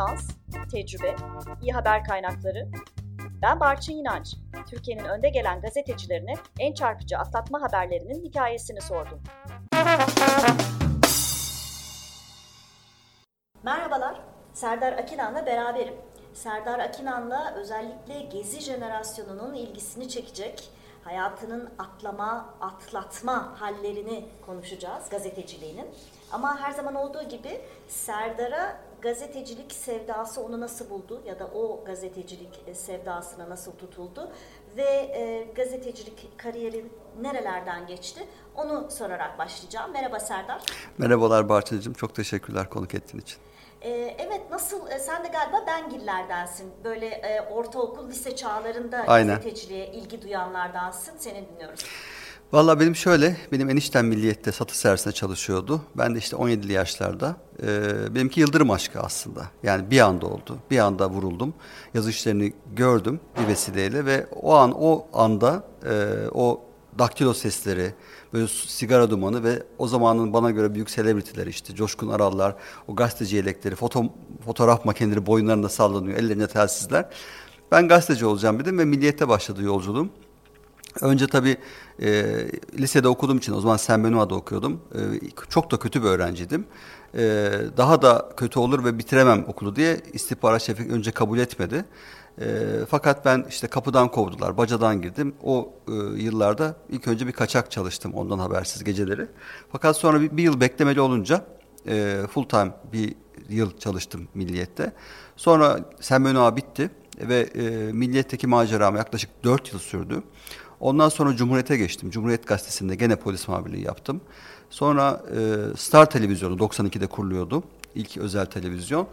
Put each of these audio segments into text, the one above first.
şans, tecrübe, iyi haber kaynakları. Ben Barçın İnanç. Türkiye'nin önde gelen gazetecilerine en çarpıcı atlatma haberlerinin hikayesini sordum. Merhabalar, Serdar Akinan'la beraberim. Serdar Akinan'la özellikle Gezi jenerasyonunun ilgisini çekecek hayatının atlama, atlatma hallerini konuşacağız gazeteciliğinin. Ama her zaman olduğu gibi Serdar'a gazetecilik sevdası onu nasıl buldu ya da o gazetecilik sevdasına nasıl tutuldu ve e, gazetecilik kariyeri nerelerden geçti onu sorarak başlayacağım. Merhaba Serdar. Merhabalar Barçacığım. Çok teşekkürler konuk ettiğin için. Ee, evet nasıl e, sen de galiba Bengillerdensin. Böyle e, ortaokul lise çağlarında Aynen. gazeteciliğe ilgi duyanlardansın. Seni dinliyoruz. Valla benim şöyle, benim eniştem milliyette satış servisinde çalışıyordu. Ben de işte 17'li yaşlarda. E, benimki yıldırım aşkı aslında. Yani bir anda oldu. Bir anda vuruldum. Yazı işlerini gördüm bir vesileyle ve o an o anda e, o daktilo sesleri, böyle sigara dumanı ve o zamanın bana göre büyük selebritiler işte Coşkun Arallar, o gazeteci yelekleri, foto, fotoğraf makineleri boyunlarında sallanıyor, ellerinde telsizler. Ben gazeteci olacağım dedim ve Milliyet'te başladı yolculuğum. Önce tabii e, lisede okuduğum için o zaman Sen Benoît'da okuyordum. E, çok da kötü bir öğrenciydim. E, daha da kötü olur ve bitiremem okulu diye istihbarat şefi önce kabul etmedi. E, fakat ben işte kapıdan kovdular, bacadan girdim. O e, yıllarda ilk önce bir kaçak çalıştım ondan habersiz geceleri. Fakat sonra bir, bir yıl beklemeli olunca e, full time bir yıl çalıştım Milliyet'te. Sonra Sen Benoît bitti ve e, Milliyet'teki maceram yaklaşık dört yıl sürdü. Ondan sonra Cumhuriyet'e geçtim. Cumhuriyet Gazetesi'nde gene polis muhabirliği yaptım. Sonra e, Star Televizyonu 92'de kuruluyordu. İlk özel televizyon.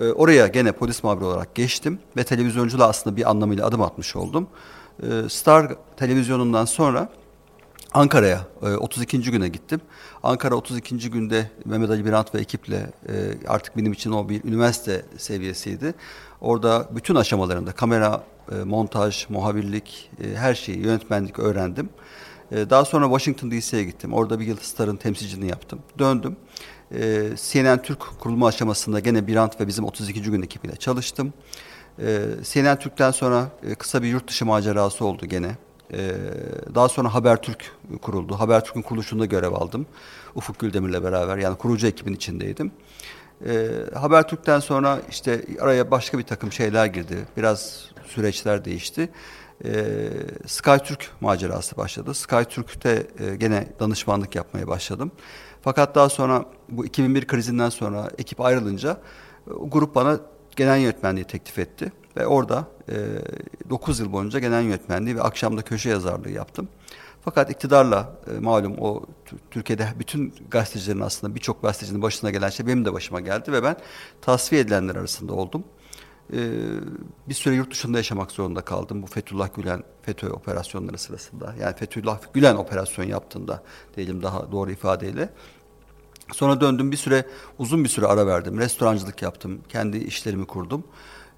E, oraya gene polis muhabiri olarak geçtim ve televizyonculuğa aslında bir anlamıyla adım atmış oldum. E, Star Televizyonu'ndan sonra Ankara'ya e, 32. güne gittim. Ankara 32. günde Mehmet Ali Birant ve ekiple e, artık benim için o bir üniversite seviyesiydi. Orada bütün aşamalarında kamera, e, montaj, muhabirlik, e, her şeyi yönetmenlik öğrendim. E, daha sonra Washington DC'ye gittim. Orada bir yıl Star'ın temsilciliğini yaptım. Döndüm. CNN Türk kurulma aşamasında gene Birant ve bizim 32. gün ekibiyle çalıştım. CNN Türk'ten sonra kısa bir yurt dışı macerası oldu gene. Daha sonra Habertürk kuruldu. Habertürk'ün kuruluşunda görev aldım. Ufuk Güldemir'le beraber yani kurucu ekibin içindeydim. Ee, Habertürk'ten sonra işte araya başka bir takım şeyler girdi. Biraz süreçler değişti. Ee, SkyTürk macerası başladı. SkyTürk'te e, gene danışmanlık yapmaya başladım. Fakat daha sonra bu 2001 krizinden sonra ekip ayrılınca e, grup bana genel yönetmenliği teklif etti. Ve orada e, 9 yıl boyunca genel yönetmenliği ve akşamda köşe yazarlığı yaptım. Fakat iktidarla e, malum o Türkiye'de bütün gazetecilerin aslında birçok gazetecinin başına gelen şey benim de başıma geldi ve ben tasfiye edilenler arasında oldum. E, bir süre yurt dışında yaşamak zorunda kaldım bu Fethullah Gülen FETÖ operasyonları sırasında. Yani Fethullah Gülen operasyon yaptığında diyelim daha doğru ifadeyle. Sonra döndüm bir süre uzun bir süre ara verdim. Restorancılık yaptım. Kendi işlerimi kurdum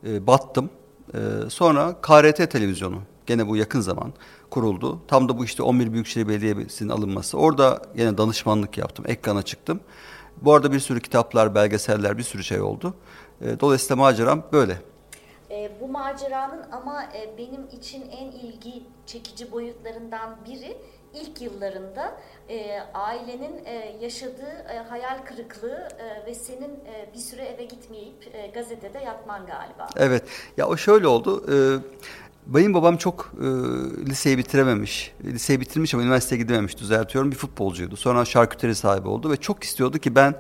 e, battım. E, sonra KRT televizyonu gene bu yakın zaman kuruldu. Tam da bu işte 11 Büyükşehir Belediyesi'nin alınması. Orada yine danışmanlık yaptım. Ekrana çıktım. Bu arada bir sürü kitaplar, belgeseller, bir sürü şey oldu. E, dolayısıyla maceram böyle. E, bu maceranın ama e, benim için en ilgi çekici boyutlarından biri ilk yıllarında e, ailenin e, yaşadığı e, hayal kırıklığı e, ve senin e, bir süre eve gitmeyip e, gazetede yatman galiba. Evet. Ya o şöyle oldu. E, benim babam çok e, liseyi bitirememiş. Liseyi bitirmiş ama üniversiteye gidememiş düzeltiyorum. Bir futbolcuydu. Sonra şarküteri sahibi oldu ve çok istiyordu ki ben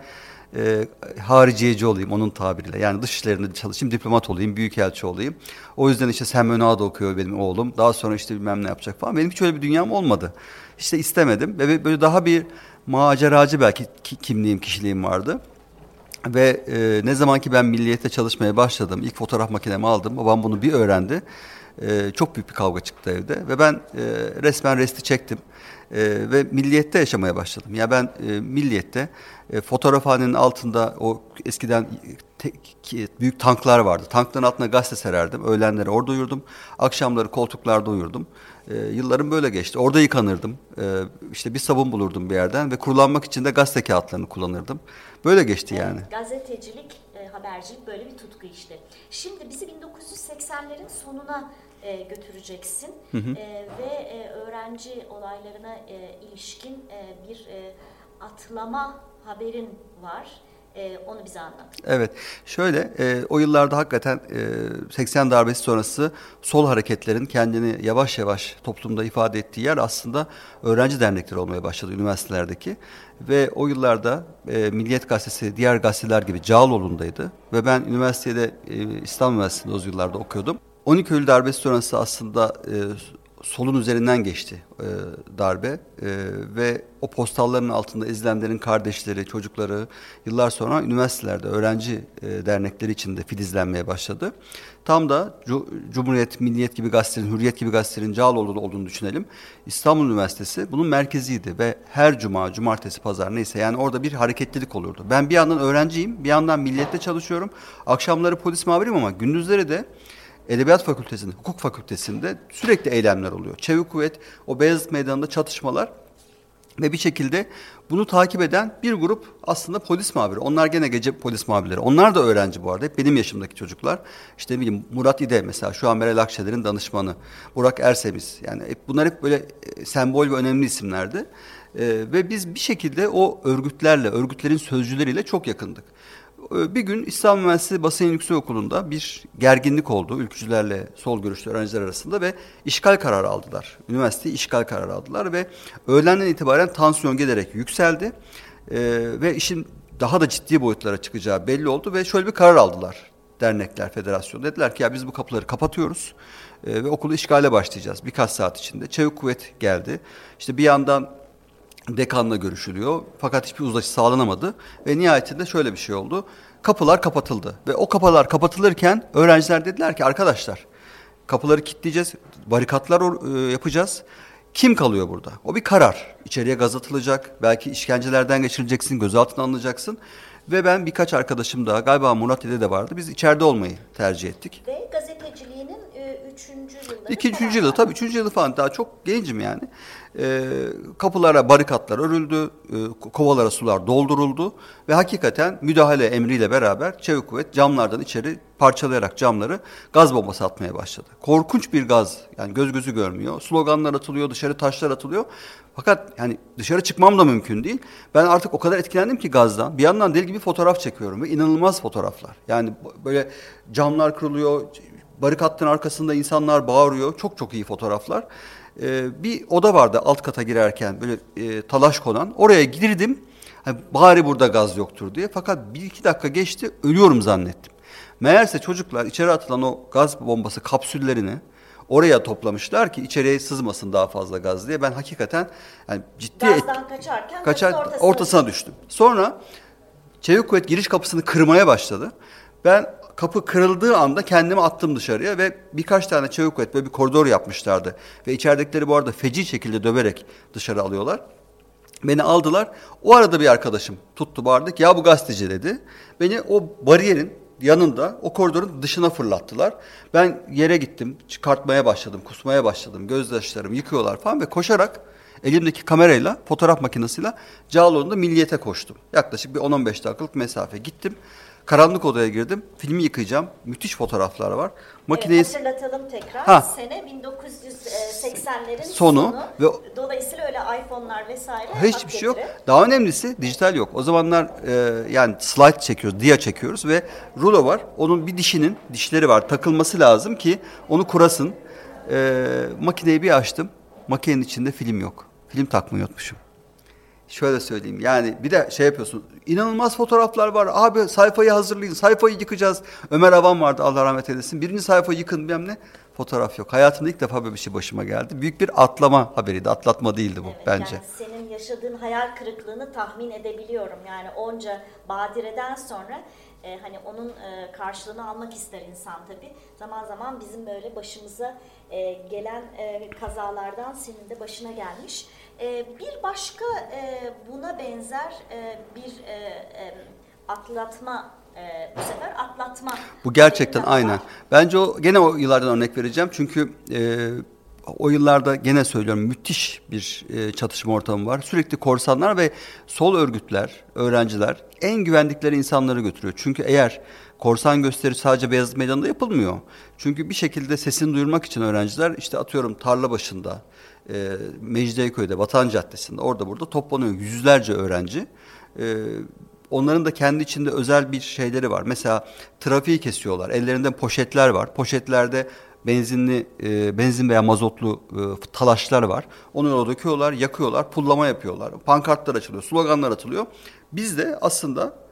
e, hariciyeci olayım onun tabiriyle. Yani dış işlerinde çalışayım, diplomat olayım, büyükelçi olayım. O yüzden işte Sen Mönağ'da okuyor benim oğlum. Daha sonra işte bilmem ne yapacak falan. Benim hiç öyle bir dünyam olmadı. İşte istemedim ve böyle daha bir maceracı belki kimliğim, kişiliğim vardı. Ve e, ne zaman ki ben milliyette çalışmaya başladım, ilk fotoğraf makinemi aldım. Babam bunu bir öğrendi. E, çok büyük bir kavga çıktı evde ve ben e, resmen resti çektim. E, ve milliyette yaşamaya başladım. Ya ben e, milliyette e, fotoğrafhanenin altında o eskiden te, ki, büyük tanklar vardı. Tankların altına gazete sererdim. Öğlenleri orada uyurdum. Akşamları koltuklarda uyurdum. E, yıllarım böyle geçti. Orada yıkanırdım. E, işte bir sabun bulurdum bir yerden ve kurulanmak için de gazete kağıtlarını kullanırdım. Böyle geçti yani. Gazetecilik e, habercilik böyle bir tutku işte. Şimdi bizi 1980'lerin sonuna e, götüreceksin hı hı. E, ve e, öğrenci olaylarına e, ilişkin e, bir e, atlama haberin var. E, onu bize anlat. Evet. Şöyle e, o yıllarda hakikaten e, 80 darbesi sonrası sol hareketlerin kendini yavaş yavaş toplumda ifade ettiği yer aslında öğrenci dernekleri olmaya başladı üniversitelerdeki. Ve o yıllarda e, Milliyet Gazetesi diğer gazeteler gibi Cağaloğlu'ndaydı. Ve ben üniversitede e, İstanbul Üniversitesi'nde o yıllarda okuyordum. 12 Eylül darbesi sonrası aslında e, solun üzerinden geçti e, darbe e, ve o postalların altında ezilenlerin kardeşleri, çocukları yıllar sonra üniversitelerde öğrenci e, dernekleri içinde filizlenmeye başladı. Tam da Cumhuriyet, Milliyet gibi gazetelerin, Hürriyet gibi gazetelerin Cağaloğlu'da olduğunu düşünelim. İstanbul Üniversitesi bunun merkeziydi ve her cuma, cumartesi, pazar neyse yani orada bir hareketlilik olurdu. Ben bir yandan öğrenciyim, bir yandan Milliyet'te çalışıyorum. Akşamları polis muhabiriyim ama gündüzleri de Edebiyat Fakültesi'nde, Hukuk Fakültesi'nde sürekli eylemler oluyor. Çevik kuvvet, o Beyazıt Meydanı'nda çatışmalar ve bir şekilde bunu takip eden bir grup aslında polis muhabiri. Onlar gene gece polis muhabirleri. Onlar da öğrenci bu arada. Hep benim yaşımdaki çocuklar. İşte bileyim Murat İde mesela şu an Meral Akşener'in danışmanı. Burak Ersemiz. Yani hep, bunlar hep böyle e, sembol ve önemli isimlerdi. Ee, ve biz bir şekilde o örgütlerle, örgütlerin sözcüleriyle çok yakındık. Ee, bir gün İstanbul Üniversitesi Basın Yüksek Okulu'nda bir gerginlik oldu ülkücülerle sol görüşlü öğrenciler arasında ve işgal kararı aldılar. Üniversiteyi işgal kararı aldılar ve öğlenden itibaren tansiyon gelerek yükseldi ee, ve işin daha da ciddi boyutlara çıkacağı belli oldu ve şöyle bir karar aldılar dernekler, federasyon. Dediler ki ya biz bu kapıları kapatıyoruz e, ve okulu işgale başlayacağız birkaç saat içinde. Çevik kuvvet geldi. İşte bir yandan dekanla görüşülüyor. Fakat hiçbir uzlaşı sağlanamadı ve nihayetinde şöyle bir şey oldu. Kapılar kapatıldı ve o kapılar kapatılırken öğrenciler dediler ki arkadaşlar kapıları kilitleyeceğiz, barikatlar e, yapacağız. Kim kalıyor burada? O bir karar. İçeriye gaz atılacak, belki işkencelerden geçirileceksin, gözaltına alınacaksın. Ve ben birkaç arkadaşım daha, galiba Murat Dede de vardı. Biz içeride olmayı tercih ettik. Ve gazeteciliğinin e, üçüncü yılları İki, üçüncü yılı, tabii üçüncü yılı falan daha çok gencim yani. E, kapılara barikatlar örüldü, e, kovalara sular dolduruldu ve hakikaten müdahale emriyle beraber çevik kuvvet camlardan içeri parçalayarak camları gaz bombası atmaya başladı. Korkunç bir gaz yani göz gözü görmüyor. Sloganlar atılıyor, dışarı taşlar atılıyor. Fakat yani dışarı çıkmam da mümkün değil. Ben artık o kadar etkilendim ki gazdan. Bir yandan deli gibi fotoğraf çekiyorum ve inanılmaz fotoğraflar. Yani böyle camlar kırılıyor, barikatların arkasında insanlar bağırıyor. Çok çok iyi fotoğraflar e, bir oda vardı alt kata girerken böyle e, talaş konan. Oraya girdim. Hani bari burada gaz yoktur diye. Fakat bir iki dakika geçti ölüyorum zannettim. Meğerse çocuklar içeri atılan o gaz bombası kapsüllerini oraya toplamışlar ki içeriye sızmasın daha fazla gaz diye. Ben hakikaten yani ciddi Gazdan et, kaçarken kaçar, ortasına, ortasına düştüm. Sonra Çevik Kuvvet giriş kapısını kırmaya başladı. Ben kapı kırıldığı anda kendimi attım dışarıya ve birkaç tane çevik kuvvet böyle bir koridor yapmışlardı. Ve içeridekileri bu arada feci şekilde döverek dışarı alıyorlar. Beni aldılar. O arada bir arkadaşım tuttu bağırdı ki ya bu gazeteci dedi. Beni o bariyerin yanında o koridorun dışına fırlattılar. Ben yere gittim, çıkartmaya başladım, kusmaya başladım. Gözyaşlarım yıkıyorlar falan ve koşarak elimdeki kamerayla, fotoğraf makinesiyle Cağaloğlu'nda milliyete koştum. Yaklaşık bir 10-15 dakikalık mesafe gittim. Karanlık odaya girdim. Filmi yıkayacağım. Müthiş fotoğraflar var. Makineyi evet, hatırlatalım tekrar. Ha. Sene 1980'lerin sonu, sonu ve dolayısıyla öyle iPhone'lar vesaire hiçbir şey yok. Daha önemlisi dijital yok. O zamanlar e, yani slide çekiyoruz, dia çekiyoruz ve rulo var. Onun bir dişinin dişleri var. Takılması lazım ki onu kurasın. E, makineyi bir açtım. Makinenin içinde film yok. Film takmayı unutmuşum şöyle söyleyeyim yani bir de şey yapıyorsun inanılmaz fotoğraflar var. Abi sayfayı hazırlayın sayfayı yıkacağız. Ömer Avan vardı Allah rahmet eylesin. Birinci sayfa yıkın bilmem ne. Fotoğraf yok. Hayatımda ilk defa böyle bir şey başıma geldi. Büyük bir atlama haberiydi atlatma değildi bu evet, bence. Yani senin yaşadığın hayal kırıklığını tahmin edebiliyorum. Yani onca badireden sonra e, hani onun e, karşılığını almak ister insan tabii. Zaman zaman bizim böyle başımıza e, gelen e, kazalardan senin de başına gelmiş. E, bir başka e, buna benzer e, bir e, e, atlatma e, bu sefer atlatma. Bu gerçekten aynen. Bence o gene o yıllardan örnek vereceğim. Çünkü e, o yıllarda gene söylüyorum müthiş bir e, çatışma ortamı var. Sürekli korsanlar ve sol örgütler, öğrenciler en güvendikleri insanları götürüyor. Çünkü eğer korsan gösteri sadece Beyazıt Meydanı'nda yapılmıyor. Çünkü bir şekilde sesini duyurmak için öğrenciler işte atıyorum tarla başında, e, Mecidiyeköy'de, Vatan Caddesi'nde orada burada toplanıyor yüzlerce öğrenci. E, onların da kendi içinde özel bir şeyleri var. Mesela trafiği kesiyorlar. Ellerinde poşetler var. Poşetlerde benzinli e, benzin veya mazotlu e, talaşlar var. Onu yola döküyorlar, yakıyorlar, pullama yapıyorlar. Pankartlar açılıyor, sloganlar atılıyor. Biz de aslında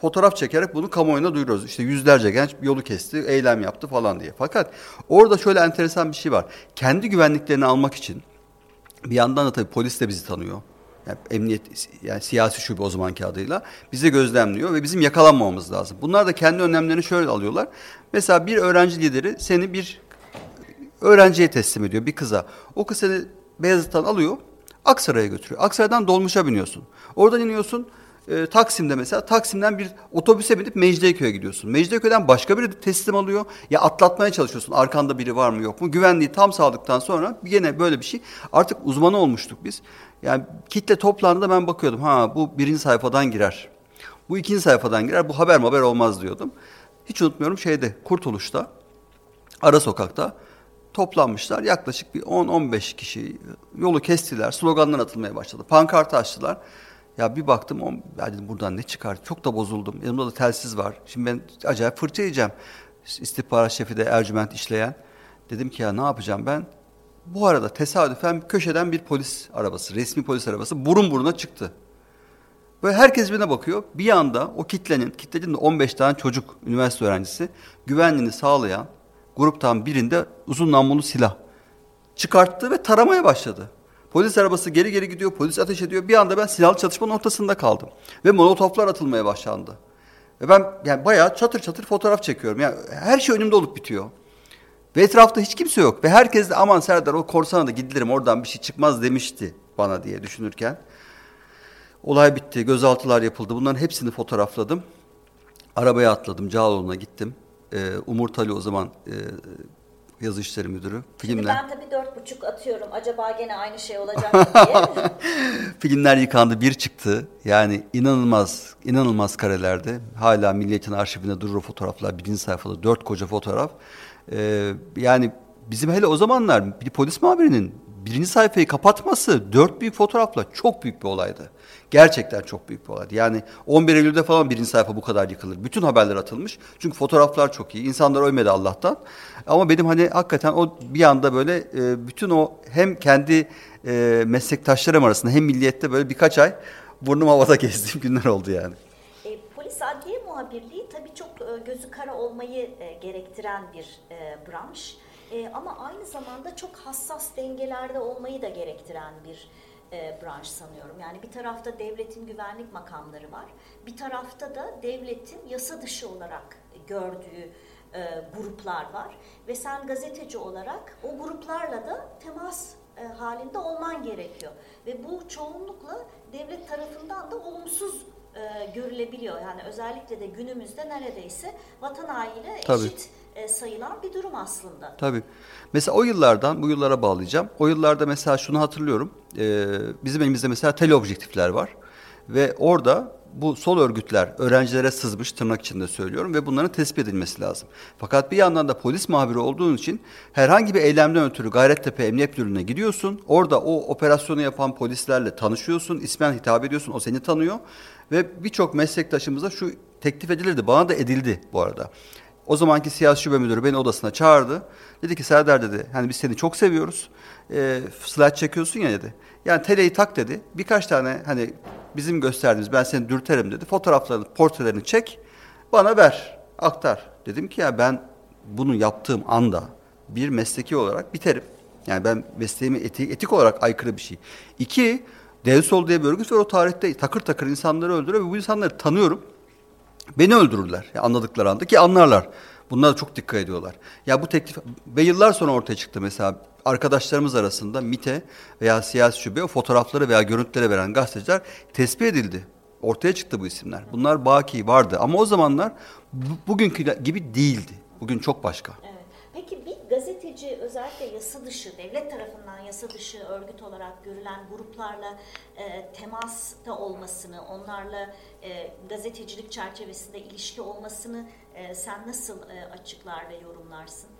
fotoğraf çekerek bunu kamuoyuna duyuruyoruz. İşte yüzlerce genç yolu kesti, eylem yaptı falan diye. Fakat orada şöyle enteresan bir şey var. Kendi güvenliklerini almak için bir yandan da tabii polis de bizi tanıyor. Yani emniyet yani siyasi şube o zamanki adıyla bizi gözlemliyor ve bizim yakalanmamamız lazım. Bunlar da kendi önlemlerini şöyle alıyorlar. Mesela bir öğrenci lideri seni bir öğrenciye teslim ediyor bir kıza. O kız seni Beyazıt'tan alıyor Aksaray'a götürüyor. Aksaray'dan dolmuşa biniyorsun. Oradan iniyorsun e, Taksim'de mesela Taksim'den bir otobüse binip Mecidiyeköy'e gidiyorsun. Mecidiyeköy'den başka biri teslim alıyor. Ya atlatmaya çalışıyorsun. Arkanda biri var mı yok mu? Güvenliği tam sağladıktan sonra yine böyle bir şey. Artık uzmanı olmuştuk biz. Yani kitle toplandığında ben bakıyordum. Ha bu birinci sayfadan girer. Bu ikinci sayfadan girer. Bu haber haber olmaz diyordum. Hiç unutmuyorum şeyde Kurtuluş'ta ara sokakta toplanmışlar. Yaklaşık bir 10-15 kişi yolu kestiler. Sloganlar atılmaya başladı. Pankartı açtılar. Ya bir baktım, on, ya dedim buradan ne çıkar? Çok da bozuldum. Yanımda da telsiz var. Şimdi ben acayip fırça yiyeceğim. İstihbarat şefi de Ercüment işleyen. Dedim ki ya ne yapacağım ben? Bu arada tesadüfen köşeden bir polis arabası, resmi polis arabası burun buruna çıktı. Böyle herkes birine bakıyor. Bir anda o kitlenin, kitlenin de 15 tane çocuk, üniversite öğrencisi güvenliğini sağlayan gruptan birinde uzun namlulu silah çıkarttı ve taramaya başladı. Polis arabası geri geri gidiyor, polis ateş ediyor. Bir anda ben silahlı çatışmanın ortasında kaldım. Ve molotoflar atılmaya başlandı. Ve ben yani bayağı çatır çatır fotoğraf çekiyorum. Yani her şey önümde olup bitiyor. Ve etrafta hiç kimse yok. Ve herkes de aman Serdar o korsana da gidilerim oradan bir şey çıkmaz demişti bana diye düşünürken. Olay bitti, gözaltılar yapıldı. Bunların hepsini fotoğrafladım. Arabaya atladım, Cağaloğlu'na gittim. Ee, Umur Tali o zaman e, yazı işleri müdürü. Filmler. Şimdi ben tabii dört buçuk atıyorum. Acaba gene aynı şey olacak mı diye. Filmler yıkandı bir çıktı. Yani inanılmaz, inanılmaz karelerde. Hala Milliyet'in arşivinde durur fotoğraflar. Birinci sayfada dört koca fotoğraf. Ee, yani bizim hele o zamanlar bir polis muhabirinin birinci sayfayı kapatması dört büyük fotoğrafla çok büyük bir olaydı. Gerçekten çok büyük bir olaydı. Yani 11 Eylül'de falan birinci sayfa bu kadar yıkılır. Bütün haberler atılmış. Çünkü fotoğraflar çok iyi. İnsanlar ölmedi Allah'tan. Ama benim hani hakikaten o bir anda böyle e, bütün o hem kendi e, meslektaşlarım arasında hem milliyette böyle birkaç ay burnum havada gezdiğim günler oldu yani. E, polis adliye muhabirliği tabii çok gözü kara olmayı gerektiren bir branş. E, ama aynı zamanda çok hassas dengelerde olmayı da gerektiren bir e, branş sanıyorum. Yani bir tarafta devletin güvenlik makamları var. Bir tarafta da devletin yasa dışı olarak gördüğü e, gruplar var. Ve sen gazeteci olarak o gruplarla da temas e, halinde olman gerekiyor. Ve bu çoğunlukla devlet tarafından da olumsuz e, görülebiliyor. Yani özellikle de günümüzde neredeyse vatan hainiyle eşit e, sayılan bir durum aslında. Tabii. Mesela o yıllardan bu yıllara bağlayacağım. O yıllarda mesela şunu hatırlıyorum. E, bizim elimizde mesela teleobjektifler var. Ve orada bu sol örgütler öğrencilere sızmış tırnak içinde söylüyorum ve bunların tespit edilmesi lazım. Fakat bir yandan da polis muhabiri olduğun için herhangi bir eylemden ötürü Gayrettepe Emniyet Müdürlüğü'ne gidiyorsun. Orada o operasyonu yapan polislerle tanışıyorsun, ismen hitap ediyorsun, o seni tanıyor ve birçok meslektaşımıza şu teklif edilirdi. Bana da edildi bu arada. O zamanki siyasi şube müdürü beni odasına çağırdı. Dedi ki Serdar dedi hani biz seni çok seviyoruz. E, slide çekiyorsun ya dedi. Yani teleyi tak dedi. Birkaç tane hani bizim gösterdiğimiz ben seni dürterim dedi. Fotoğraflarını, portrelerini çek. Bana ver, aktar. Dedim ki ya ben bunu yaptığım anda bir mesleki olarak biterim. Yani ben mesleğimi etik, etik olarak aykırı bir şey. İki, Dev Sol diye bir örgüt var o tarihte takır takır insanları öldürüyor ve bu insanları tanıyorum. Beni öldürürler ya anladıkları anda ki anlarlar. Bunlara çok dikkat ediyorlar. Ya bu teklif ve yıllar sonra ortaya çıktı mesela arkadaşlarımız arasında MIT'e veya siyasi şube o fotoğrafları veya görüntüleri veren gazeteciler tespit edildi. Ortaya çıktı bu isimler. Bunlar baki vardı ama o zamanlar bugünkü gibi değildi. Bugün çok başka. Evet. Gazeteci özellikle yasa dışı, devlet tarafından yasa dışı örgüt olarak görülen gruplarla e, temasta olmasını, onlarla e, gazetecilik çerçevesinde ilişki olmasını e, sen nasıl e, açıklar ve yorumlarsın?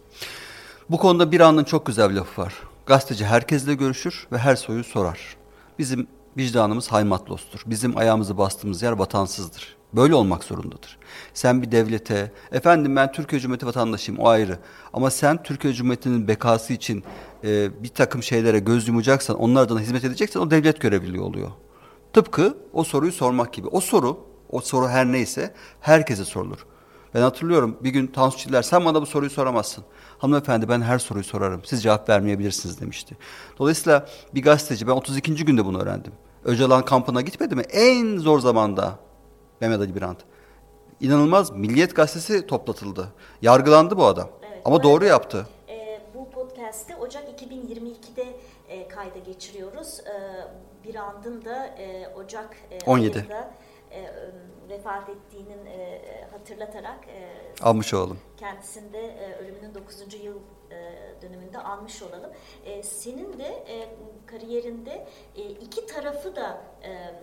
Bu konuda bir anın çok güzel bir lafı var. Gazeteci herkesle görüşür ve her soruyu sorar. Bizim vicdanımız haymatlostur. Bizim ayağımızı bastığımız yer vatansızdır. Böyle olmak zorundadır. Sen bir devlete, efendim ben Türkiye Cumhuriyeti vatandaşıyım o ayrı. Ama sen Türkiye Cumhuriyeti'nin bekası için e, bir takım şeylere göz yumacaksan, onlardan hizmet edeceksen o devlet görevliliği oluyor. Tıpkı o soruyu sormak gibi. O soru, o soru her neyse herkese sorulur. Ben hatırlıyorum bir gün Tansu Çiller sen bana bu soruyu soramazsın. Hanımefendi ben her soruyu sorarım. Siz cevap vermeyebilirsiniz demişti. Dolayısıyla bir gazeteci ben 32. günde bunu öğrendim. Öcalan kampına gitmedi mi? En zor zamanda Mehmet Ali Birant. İnanılmaz Milliyet Gazetesi toplatıldı. Yargılandı bu adam. Evet, Ama doğru arada, yaptı. E, bu podcast'i Ocak 2022'de e, kayda geçiriyoruz. E, bir andın da e, Ocak e, 17. ayında e, vefat ettiğinin e, hatırlatarak e, Almış olalım. kendisinde e, ölümünün 9. yıl e, dönümünde almış olalım. E, senin de e, kariyerinde e, iki tarafı da e,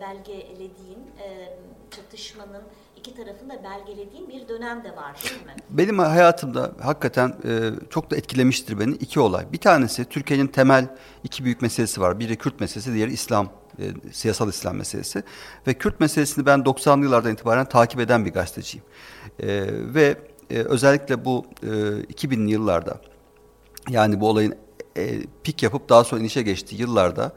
belgelediğin, e, çatışmanın iki tarafını da belgelediğin bir dönem de var değil mi? Benim hayatımda hakikaten e, çok da etkilemiştir beni iki olay. Bir tanesi Türkiye'nin temel iki büyük meselesi var. Biri Kürt meselesi, diğeri İslam, e, siyasal İslam meselesi. Ve Kürt meselesini ben 90'lı yıllardan itibaren takip eden bir gazeteciyim. E, ve e, özellikle bu e, 2000'li yıllarda yani bu olayın e, pik yapıp daha sonra inişe geçtiği yıllarda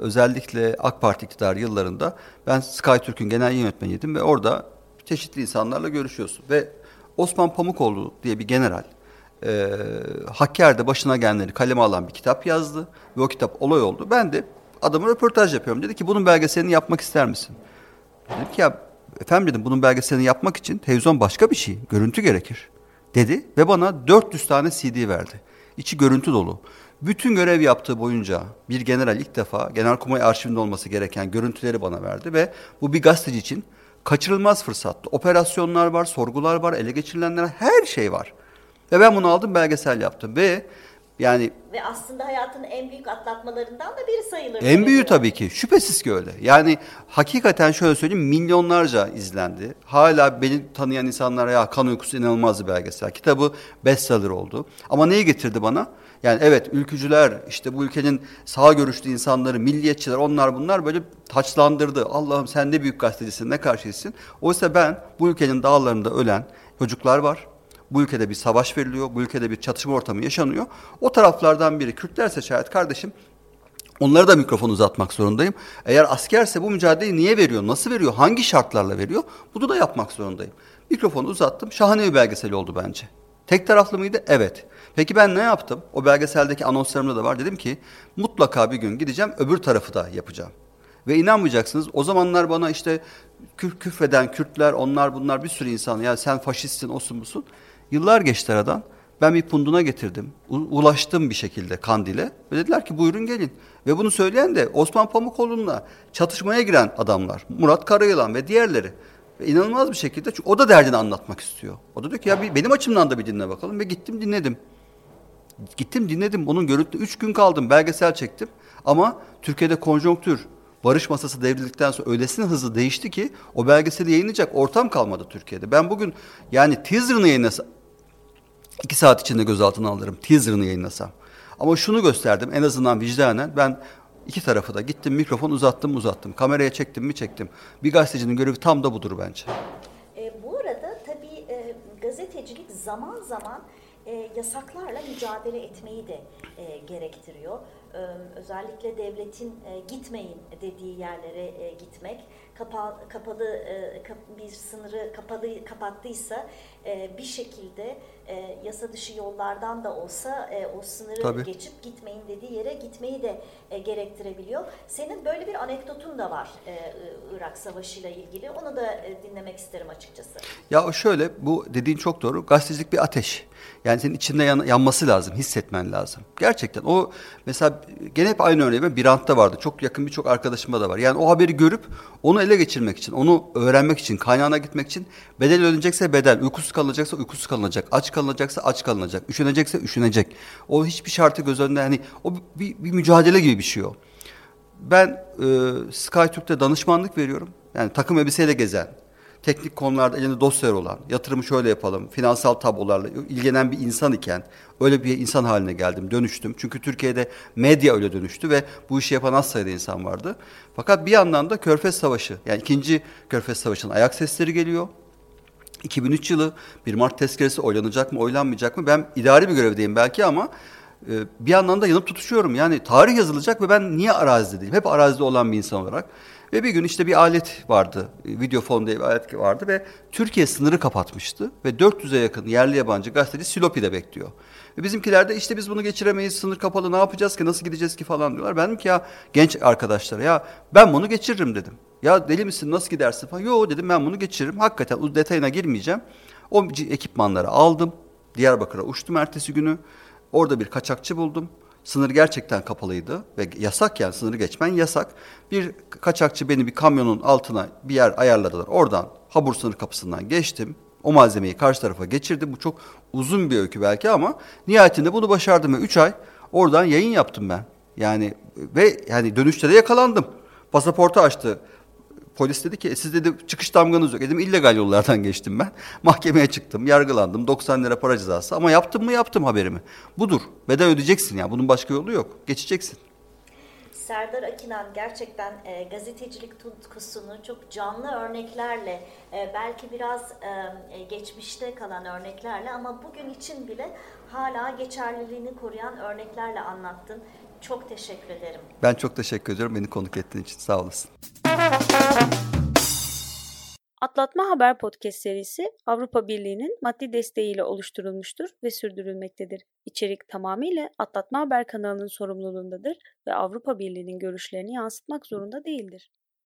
özellikle AK Parti iktidar yıllarında ben SkyTürk'ün genel yönetmeniydim ve orada çeşitli insanlarla görüşüyorsun. Ve Osman Pamukoğlu diye bir general e, Hakkari'de başına gelenleri kaleme alan bir kitap yazdı ve o kitap olay oldu. Ben de adamı röportaj yapıyorum. Dedi ki bunun belgeselini yapmak ister misin? Dedim ki ya efendim dedim bunun belgeselini yapmak için televizyon başka bir şey. Görüntü gerekir. Dedi ve bana 400 tane CD verdi. İçi görüntü dolu. Bütün görev yaptığı boyunca bir general ilk defa Genelkurmay arşivinde olması gereken görüntüleri bana verdi ve bu bir gazeteci için kaçırılmaz fırsattı. Operasyonlar var, sorgular var, ele geçirilenler her şey var. Ve ben bunu aldım belgesel yaptım ve yani Ve aslında hayatın en büyük atlatmalarından da biri sayılır. en büyüğü tabii ki. Şüphesiz ki öyle. Yani hakikaten şöyle söyleyeyim milyonlarca izlendi. Hala beni tanıyan insanlara ya kan uykusu inanılmaz bir belgesel. Kitabı bestseller oldu. Ama neyi getirdi bana? Yani evet ülkücüler işte bu ülkenin sağ görüşlü insanları, milliyetçiler onlar bunlar böyle taçlandırdı. Allah'ım sen ne büyük gazetecisin ne karşıysın. Oysa ben bu ülkenin dağlarında ölen çocuklar var. Bu ülkede bir savaş veriliyor. Bu ülkede bir çatışma ortamı yaşanıyor. O taraflardan biri Kürtlerse şayet kardeşim Onlara da mikrofon uzatmak zorundayım. Eğer askerse bu mücadeleyi niye veriyor, nasıl veriyor, hangi şartlarla veriyor? Bunu da yapmak zorundayım. Mikrofonu uzattım. Şahane bir belgesel oldu bence. Tek taraflı mıydı? Evet. Peki ben ne yaptım? O belgeseldeki anonslarımda da var. Dedim ki mutlaka bir gün gideceğim öbür tarafı da yapacağım. Ve inanmayacaksınız o zamanlar bana işte küf küfreden Kürtler onlar bunlar bir sürü insan ya sen faşistsin osun busun. Yıllar geçti aradan. Ben bir punduna getirdim. Ulaştım bir şekilde Kandil'e. Ve dediler ki buyurun gelin. Ve bunu söyleyen de Osman Pamukoğlu'nla çatışmaya giren adamlar. Murat Karayılan ve diğerleri. Ve inanılmaz bir şekilde çünkü o da derdini anlatmak istiyor. O da diyor ki ya bir, benim açımdan da bir dinle bakalım. Ve gittim dinledim. Gittim dinledim. Onun görüntü üç gün kaldım. Belgesel çektim. Ama Türkiye'de konjonktür barış masası devrildikten sonra öylesine hızlı değişti ki o belgeseli yayınlayacak ortam kalmadı Türkiye'de. Ben bugün yani teaser'ını yayınlasam iki saat içinde gözaltına alırım teaser'ını yayınlasam. Ama şunu gösterdim en azından vicdanen ben iki tarafı da gittim mikrofon uzattım uzattım. Kameraya çektim mi çektim. Bir gazetecinin görevi tam da budur bence. E, bu arada tabii e, gazetecilik zaman zaman e, yasaklarla mücadele etmeyi de e, gerektiriyor. Özellikle devletin e, gitmeyin dediği yerlere e, gitmek, kapa, kapalı e, kap, bir sınırı kapalı kapattıysa bir şekilde yasa dışı yollardan da olsa o sınırı Tabii. geçip gitmeyin dediği yere gitmeyi de gerektirebiliyor. Senin böyle bir anekdotun da var Irak Savaşı ile ilgili. Onu da dinlemek isterim açıkçası. Ya o şöyle bu dediğin çok doğru. Gazetecilik bir ateş. Yani senin içinde yan- yanması lazım, hissetmen lazım. Gerçekten o mesela gene hep aynı örneği ben Birant'ta vardı. Çok yakın birçok arkadaşımda da var. Yani o haberi görüp onu ele geçirmek için, onu öğrenmek için, kaynağına gitmek için bedel ödenecekse bedel, uykusuz kalınacaksa uykusuz kalınacak, aç kalınacaksa aç kalınacak, üşünecekse üşünecek. O hiçbir şartı göz önünde hani o bir, bir mücadele gibi bir şey o. Ben e, SkyTürk'te danışmanlık veriyorum. Yani takım elbiseyle gezen, teknik konularda elinde dosyalar olan, yatırımı şöyle yapalım, finansal tablolarla ilgilenen bir insan iken öyle bir insan haline geldim, dönüştüm. Çünkü Türkiye'de medya öyle dönüştü ve bu işi yapan az sayıda insan vardı. Fakat bir yandan da Körfez Savaşı, yani ikinci Körfez Savaşı'nın ayak sesleri geliyor. 2003 yılı 1 Mart tezkeresi oylanacak mı, oylanmayacak mı? Ben idari bir görevdeyim belki ama e, bir yandan da yanıp tutuşuyorum. Yani tarih yazılacak ve ben niye arazide değilim? Hep arazide olan bir insan olarak. Ve bir gün işte bir alet vardı, Videofon diye bir alet vardı ve Türkiye sınırı kapatmıştı. Ve 400'e yakın yerli yabancı gazeteci Silopi'de bekliyor. Ve bizimkiler de işte biz bunu geçiremeyiz, sınır kapalı ne yapacağız ki, nasıl gideceğiz ki falan diyorlar. Ben ki ya genç arkadaşlara ya ben bunu geçiririm dedim. Ya deli misin nasıl gidersin falan. Yo dedim ben bunu geçiririm. Hakikaten o detayına girmeyeceğim. O ekipmanları aldım. Diyarbakır'a uçtum ertesi günü. Orada bir kaçakçı buldum. Sınır gerçekten kapalıydı ve yasak yani sınırı geçmen yasak. Bir kaçakçı beni bir kamyonun altına bir yer ayarladılar. Oradan Habur sınır kapısından geçtim. O malzemeyi karşı tarafa geçirdim. Bu çok uzun bir öykü belki ama nihayetinde bunu başardım ve 3 ay oradan yayın yaptım ben. Yani ve yani dönüşte de yakalandım. Pasaportu açtı Polis dedi ki e, siz dedi çıkış damganız yok. Dedim illegal yollardan geçtim ben. Mahkemeye çıktım, yargılandım. 90 lira para cezası ama yaptım mı yaptım haberimi. Budur. Bedel ödeyeceksin ya. Bunun başka yolu yok. Geçeceksin. Serdar Akinan gerçekten e, gazetecilik tutkusunu çok canlı örneklerle e, belki biraz e, e, geçmişte kalan örneklerle ama bugün için bile hala geçerliliğini koruyan örneklerle anlattın. Çok teşekkür ederim. Ben çok teşekkür ediyorum beni konuk ettiğin için. Sağ olasın. Atlatma Haber Podcast serisi Avrupa Birliği'nin maddi desteğiyle oluşturulmuştur ve sürdürülmektedir. İçerik tamamıyla Atlatma Haber kanalının sorumluluğundadır ve Avrupa Birliği'nin görüşlerini yansıtmak zorunda değildir.